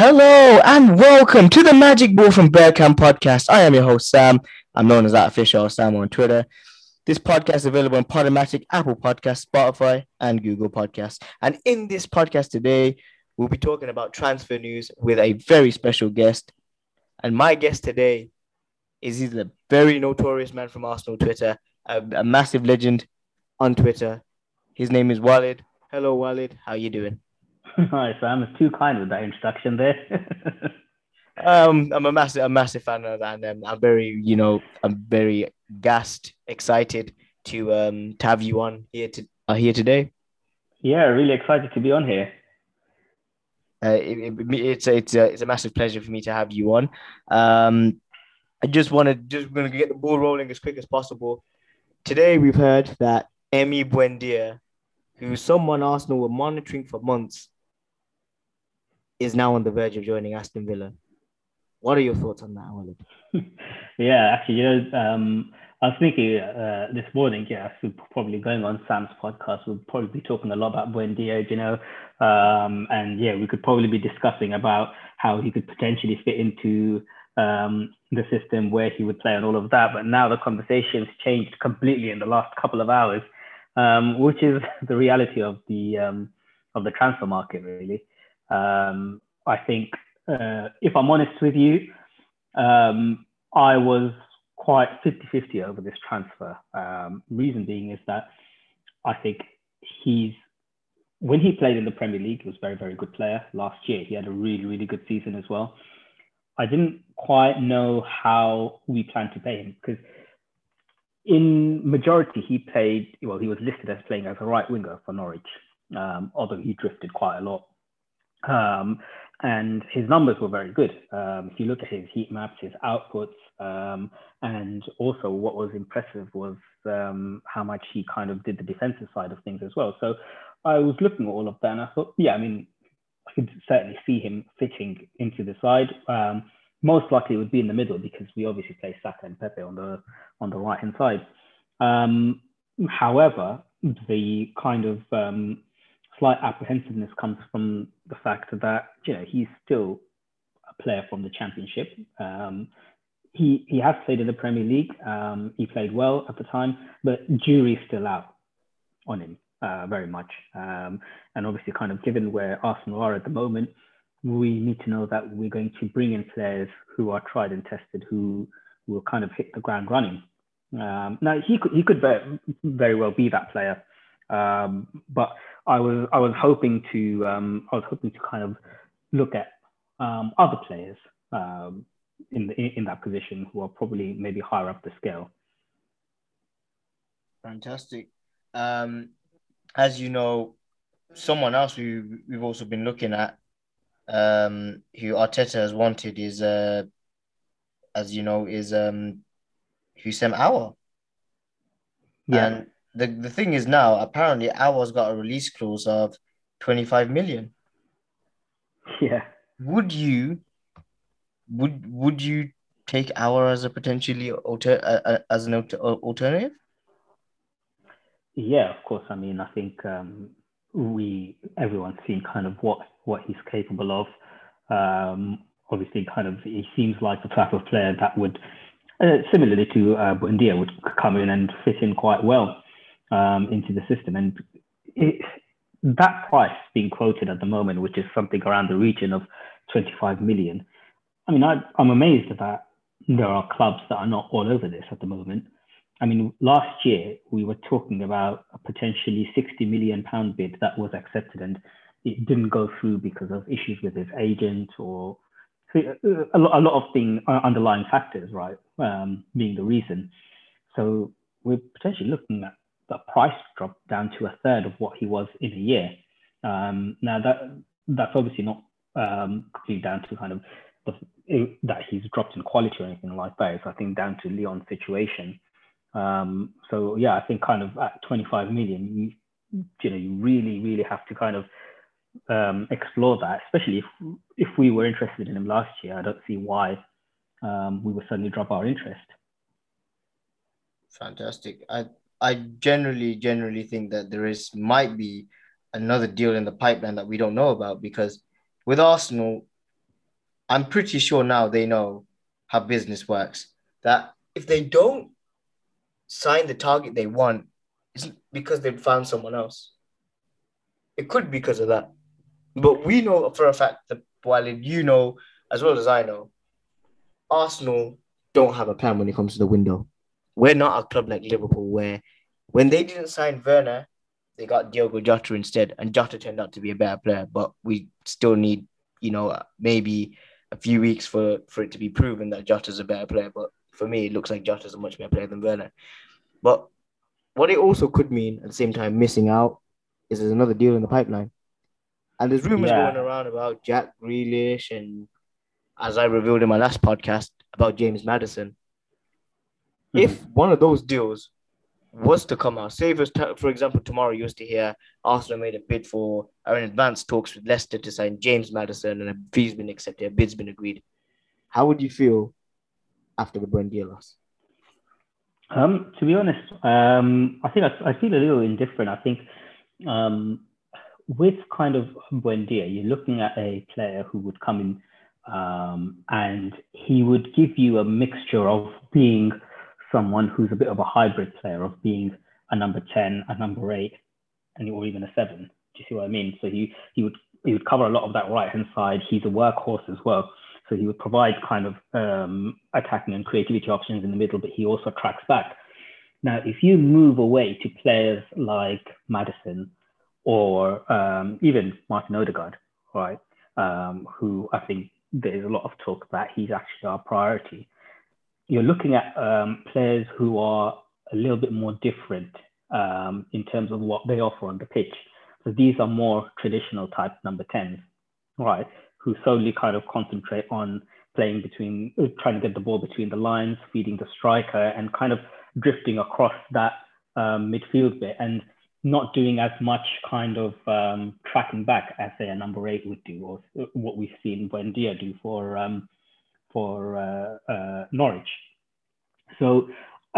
Hello and welcome to the Magic Ball from Bergkamp podcast. I am your host, Sam. I'm known as that official Sam on Twitter. This podcast is available on Podomatic, Apple Podcasts, Spotify, and Google Podcasts. And in this podcast today, we'll be talking about transfer news with a very special guest. And my guest today is he's a very notorious man from Arsenal Twitter, a, a massive legend on Twitter. His name is Walid. Hello, Walid. How are you doing? Hi, Sam. It's too kind with that introduction there. um, I'm a massive, a massive fan of that, and um, I'm very, you know, I'm very gassed, excited to um to have you on here to uh, here today. Yeah, really excited to be on here. Uh, it, it, it's a, it's a it's a massive pleasure for me to have you on. Um, I just want to just going to get the ball rolling as quick as possible. Today we've heard that Emi Buendia, who someone Arsenal were monitoring for months, is now on the verge of joining Aston Villa. What are your thoughts on that, Walid? yeah, actually, you know, um, I was thinking uh, this morning, yeah, probably going on Sam's podcast, we'll probably be talking a lot about Buendia, you know, um, and yeah, we could probably be discussing about how he could potentially fit into um, the system, where he would play, and all of that. But now the conversation's changed completely in the last couple of hours, um, which is the reality of the um, of the transfer market, really. Um, I think, uh, if I'm honest with you, um, I was quite 50-50 over this transfer. Um, reason being is that I think he's when he played in the Premier League, he was a very, very good player. Last year, he had a really, really good season as well. I didn't quite know how we planned to pay him because in majority he played well he was listed as playing as a right winger for Norwich um, although he drifted quite a lot um, and his numbers were very good. Um, if you look at his heat maps, his outputs, um, and also what was impressive was um, how much he kind of did the defensive side of things as well. So I was looking at all of that and I thought, yeah, I mean, I could certainly see him fitting into the side. Um, most likely would be in the middle because we obviously play Saka and Pepe on the on the right hand side. Um, however, the kind of um, slight apprehensiveness comes from the fact that you know he's still a player from the Championship. Um, he he has played in the Premier League. Um, he played well at the time, but jury's still out on him uh, very much. Um, and obviously, kind of given where Arsenal are at the moment, we need to know that we're going to bring in players who are tried and tested, who will kind of hit the ground running. Um, now he could he could very, very well be that player, um, but I was I was hoping to um, I was hoping to kind of look at um, other players um, in, the, in that position who are probably maybe higher up the scale. Fantastic. Um, as you know, someone else who we've also been looking at, um, who Arteta has wanted is, uh, as you know, is um, Houssem Aouar. Yeah. And the, the thing is now, apparently, Aouar's got a release clause of 25 million. Yeah. Would you would would you take Aouar as a potentially alter uh, as an alternative? Yeah, of course. I mean, I think um, we everyone's seen kind of what what he's capable of. Um, obviously, kind of he seems like the type of player that would, uh, similarly to uh, Buendia, would come in and fit in quite well um, into the system. And it, that price being quoted at the moment, which is something around the region of 25 million, I mean, I, I'm amazed that there are clubs that are not all over this at the moment. I mean, last year we were talking about a potentially 60 million pound bid that was accepted and it didn't go through because of issues with his agent or a lot, a lot of thing uh, underlying factors, right, um, being the reason. So we're potentially looking at the price dropped down to a third of what he was in a year. Um, now that that's obviously not um, completely down to kind of the, that he's dropped in quality or anything like that. It's I think down to Lyon's situation. Um, so yeah, I think kind of at 25 million, you, you know, you really, really have to kind of um, explore that, especially if if we were interested in him last year. I don't see why um, we would suddenly drop our interest. Fantastic. I I generally generally think that there is might be another deal in the pipeline that we don't know about because with Arsenal, I'm pretty sure now they know how business works. That if they don't sign the target they want, it's because they've found someone else. It could be because of that. But we know for a fact that while you know as well as I know, Arsenal don't have a plan when it comes to the window. We're not a club like Liverpool where when they didn't sign Werner, they got Diogo Jota instead, and Jota turned out to be a better player. But we still need, you know, maybe a few weeks for for it to be proven that Jota's a better player. But for me, it looks like Jota's a much better player than Werner. But what it also could mean at the same time, missing out, is there's another deal in the pipeline. And there's rumors yeah. going around about Jack Grealish and, as I revealed in my last podcast, about James Maddison. Mm-hmm. If one of those deals was to come out, say for, for example, tomorrow you used to hear Arsenal made a bid for, or in advanced talks with Leicester to sign James Maddison and a fee's been accepted, a bid's been agreed. How would you feel after the Buendia loss? Um, to be honest, um, I think I, I, feel a little indifferent. I think um, with kind of Buendia, you're looking at a player who would come in um, and he would give you a mixture of being someone who's a bit of a hybrid player, of being a number 10, a number 8, and or even a 7. Do you see what I mean? So he, he would he would cover a lot of that right hand side. He's a workhorse as well. So he would provide kind of um, attacking and creativity options in the middle, but he also tracks back. Now, if you move away to players like Maddison or um, even Martin Odegaard, right, um, who I think there's a lot of talk that he's actually our priority, you're looking at um, players who are a little bit more different um, in terms of what they offer on the pitch. So these are more traditional type number 10s, right? who solely kind of concentrate on playing between, trying to get the ball between the lines, feeding the striker, and kind of drifting across that um, midfield bit and not doing as much kind of um, tracking back as say a number eight would do, or what we've seen Buendia do for um, for uh, uh, Norwich. So,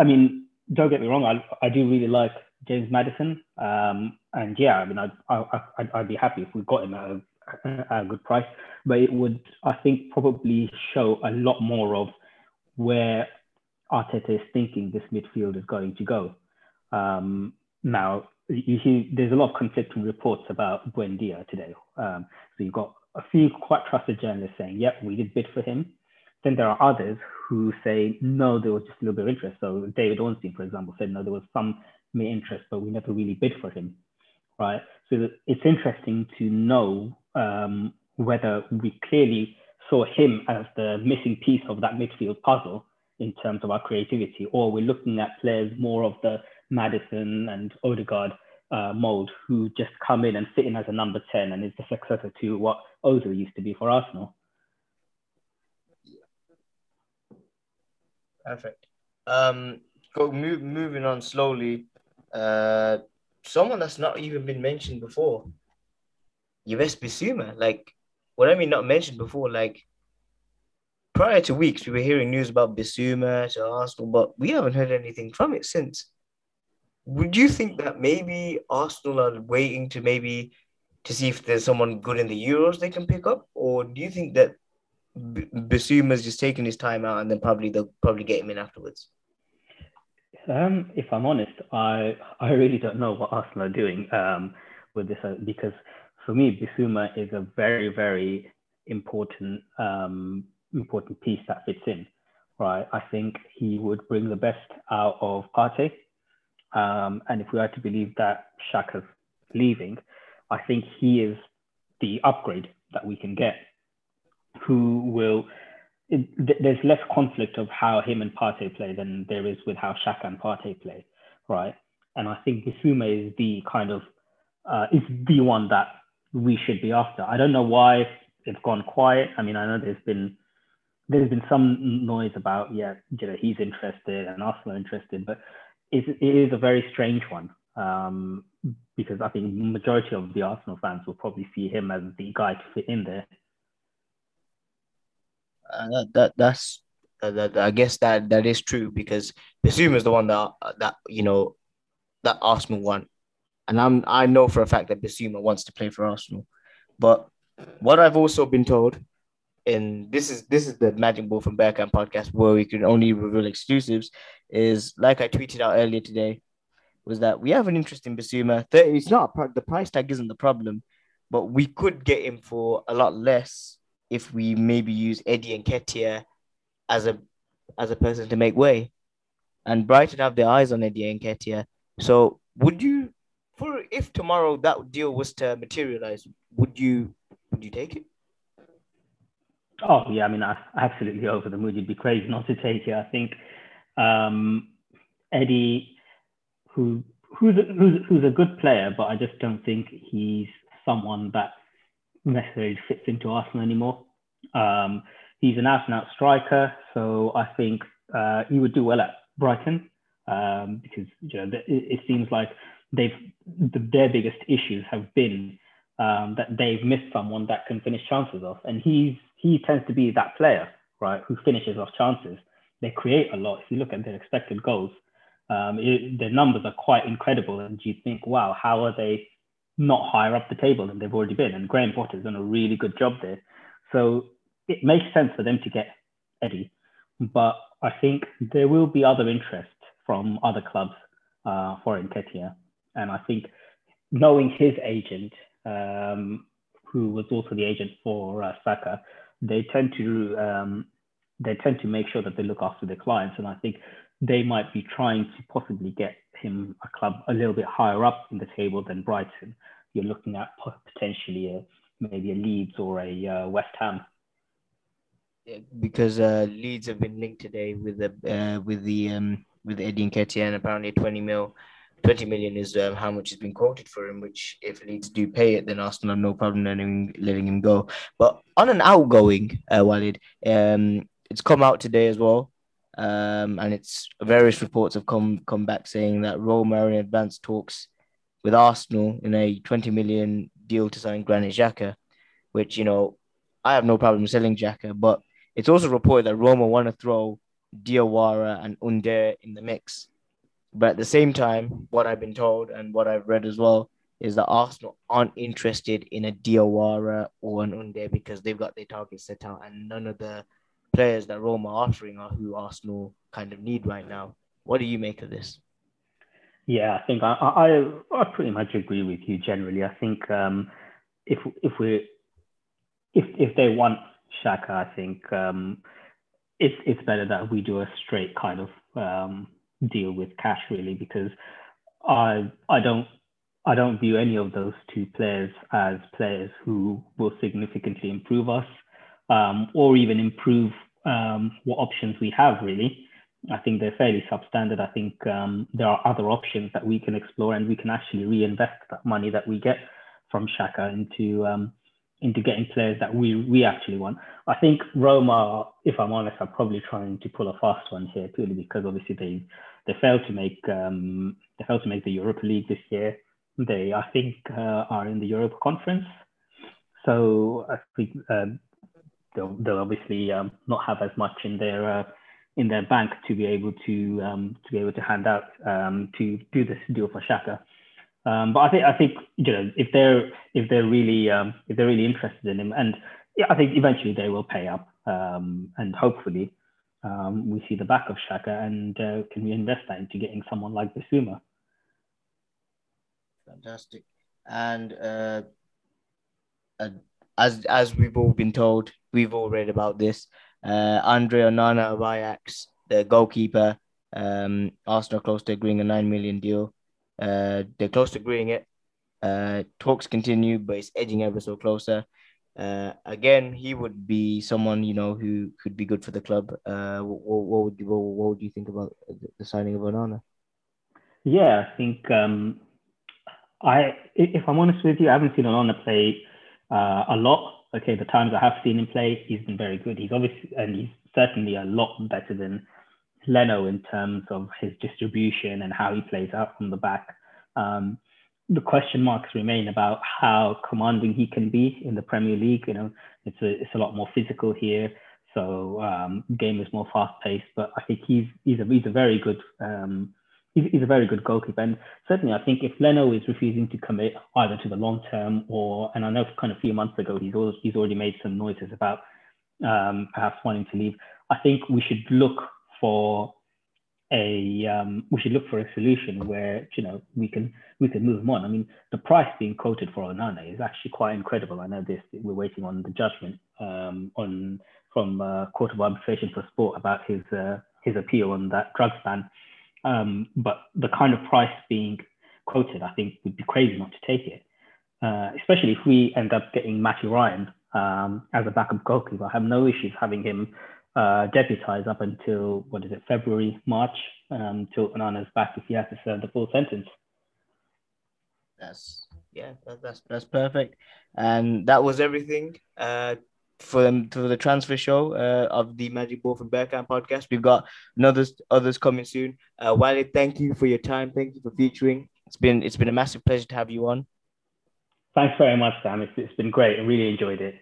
I mean, don't get me wrong, I, I do really like James Maddison. um, and yeah, I mean, I'd, I, I'd, I'd be happy if we got him at a a good price, but it would, I think, probably show a lot more of where Arteta is thinking this midfield is going to go. Um, now, you see, there's a lot of conflicting reports about Buendia today. Um, so you've got a few quite trusted journalists saying, yep, we did bid for him. Then there are others who say, no, there was just a little bit of interest. So David Ornstein, for example, said, no, there was some interest, but we never really bid for him, right? So it's interesting to know um, whether we clearly saw him as the missing piece of that midfield puzzle in terms of our creativity, or we're looking at players more of the Maddison and Odegaard uh, mold who just come in and fit in as a number 10 and is the successor to what Ozil used to be for Arsenal. Perfect. Um, go move, moving on slowly. Uh, someone that's not even been mentioned before, Yves Bissouma. Like, what I mean, not mentioned before, like, prior to weeks, we were hearing news about Bissouma to Arsenal, but we haven't heard anything from it since. Would you think that maybe Arsenal are waiting to maybe to see if there's someone good in the Euros they can pick up, or do you think that B- Bissouma's just taking his time out and then probably they'll probably get him in afterwards? Um, if I'm honest, I I really don't know what Arsenal are doing um, with this uh, because for me, Bissouma is a very, very important um, important piece that fits in, right? I think he would bring the best out of Partey. Um, and if we are to believe that Xhaka's leaving, I think he is the upgrade that we can get. Who will? It, there's less conflict of how him and Partey play than there is with how Xhaka and Partey play, right? And I think Bissouma is the kind of uh, is the one that we should be after. I don't know why it's gone quiet. I mean, I know there's been there's been some noise about yeah, you know, he's interested and Arsenal interested, but it, it is a very strange one um, because I think majority of the Arsenal fans will probably see him as the guy to fit in there. Uh, that, that that's uh, that, I guess that that is true because Bissouma is the one that that you know that Arsenal want and I'm I know for a fact that Bissouma wants to play for Arsenal. But what I've also been told and this is this is the Magic Ball from Bergkamp podcast where we can only reveal exclusives. Is like I tweeted out earlier today, was that we have an interesting Bissouma. It's not the price tag isn't the problem, but we could get him for a lot less if we maybe use Eddie Nketiah as a as a person to make way. And Brighton have their eyes on Eddie Nketiah. So would you for if tomorrow that deal was to materialize, would you would you take it? Oh yeah, I mean, I, absolutely over the moon. You'd be crazy not to take it. I think um, Eddie, who who's a, who's who's a good player, but I just don't think he's someone that necessarily fits into Arsenal anymore. Um, he's an out and out striker, so I think uh, he would do well at Brighton um, because you know it, it seems like they've the, their biggest issues have been um, that they've missed someone that can finish chances off, and he's he tends to be that player, right, who finishes off chances. They create a lot. If you look at their expected goals, um, it, their numbers are quite incredible, and you think, wow, how are they not higher up the table than they've already been? And Graham Potter's done a really good job there. So it makes sense for them to get Eddie, but I think there will be other interest from other clubs uh, for Nketiah, and I think knowing his agent, um, who was also the agent for uh, Saka, they tend to um, they tend to make sure that they look after their clients, and I think they might be trying to possibly get him a club a little bit higher up in the table than Brighton. You're looking at potentially a, maybe a Leeds or a uh, West Ham. because uh, Leeds have been linked today with the uh, with the um, with Eddie Nketiah and apparently 20 mil 20 million is um, how much has been quoted for him, which if Leeds do pay it, then Arsenal have no problem letting, letting him go. But on an outgoing, uh, Walid, um, it's come out today as well. Um, and it's various reports have come come back saying that Roma are in advanced talks with Arsenal in a 20 million deal to sign Granit Xhaka, which, you know, I have no problem selling Xhaka, but it's also reported that Roma want to throw Diawara and Under in the mix. But at the same time, what I've been told and what I've read as well is that Arsenal aren't interested in a Diawara or an Under because they've got their targets set out, and none of the players that Roma are offering are who Arsenal kind of need right now. What do you make of this? Yeah, I think I I, I pretty much agree with you generally. I think um, if if we if if they want Xhaka, I think um, it's it's better that we do a straight kind of um, deal with cash really because I I don't I don't view any of those two players as players who will significantly improve us um, or even improve um, what options we have really. I think they're fairly substandard. I think um, there are other options that we can explore and we can actually reinvest that money that we get from Xhaka into um, into getting players that we we actually want. I think Roma, if I'm honest, are probably trying to pull a fast one here purely because obviously they they failed to make um, they failed to make the Europa League this year. They I think uh, are in the Europa Conference, so I think um, they'll, they'll obviously um, not have as much in their uh, in their bank to be able to um, to be able to hand out um, to do this deal for Xhaka. Um, but I think I think you know if they're if they're really um, if they're really interested in him, and yeah, I think eventually they will pay up, um, and hopefully um, we see the back of Xhaka and uh, can we invest that into getting someone like Bissouma? Fantastic, and uh, uh, as as we've all been told, we've all read about this. Uh, Andre Onana of Ajax, the goalkeeper, um, Arsenal close to agreeing a nine million deal. Uh, they're close to agreeing it. Uh, talks continue, but it's edging ever so closer. Uh, again, he would be someone you know who could be good for the club. Uh, what, what would you, what, what, would you think about the signing of Onana? Yeah, I think um, I, if I'm honest with you, I haven't seen Onana play uh, a lot. Okay, the times I have seen him play, he's been very good. He's obviously and he's certainly a lot better than Leno in terms of his distribution and how he plays out from the back. Um, the question marks remain about how commanding he can be in the Premier League. You know, it's a it's a lot more physical here, so um, game is more fast paced. But I think he's he's a he's a very good um, he's, he's a very good goalkeeper. And certainly, I think if Leno is refusing to commit either to the long term or, and I know kind of a few months ago he's always, he's already made some noises about um, perhaps wanting to leave. I think we should look for a um, we should look for a solution where you know we can we can move on. I mean, the price being quoted for Onana is actually quite incredible. I know this. We're waiting on the judgment um, on from uh, Court of Arbitration for Sport about his uh, his appeal on that drug ban. Um, but the kind of price being quoted, I think, would be crazy not to take it. Uh, especially if we end up getting Matty Ryan um, as a backup goalkeeper. I have no issues having him uh, deputized up until what is it, February, March, um, till Onana's back if he has to serve the full sentence. That's yeah, that, that's that's perfect, and that was everything. Uh, for them for the transfer show uh, of the Magic Ball from Bergkamp podcast. We've got another others coming soon. Uh, Walid, thank you for your time. Thank you for featuring. It's been it's been a massive pleasure to have you on. Thanks very much, Sam. It's, it's been great. I really enjoyed it.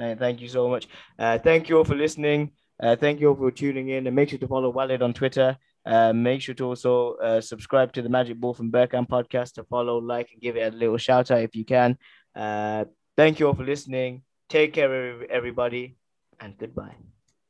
Uh, thank you so much. Uh, thank you all for listening. Uh, thank you all for tuning in. And make sure to follow Walid on Twitter. Uh, make sure to also uh, subscribe to the Magic Ball from Bergkamp podcast to follow, like, and give it a little shout out if you can. Uh, thank you all for listening. Take care, everybody, and goodbye.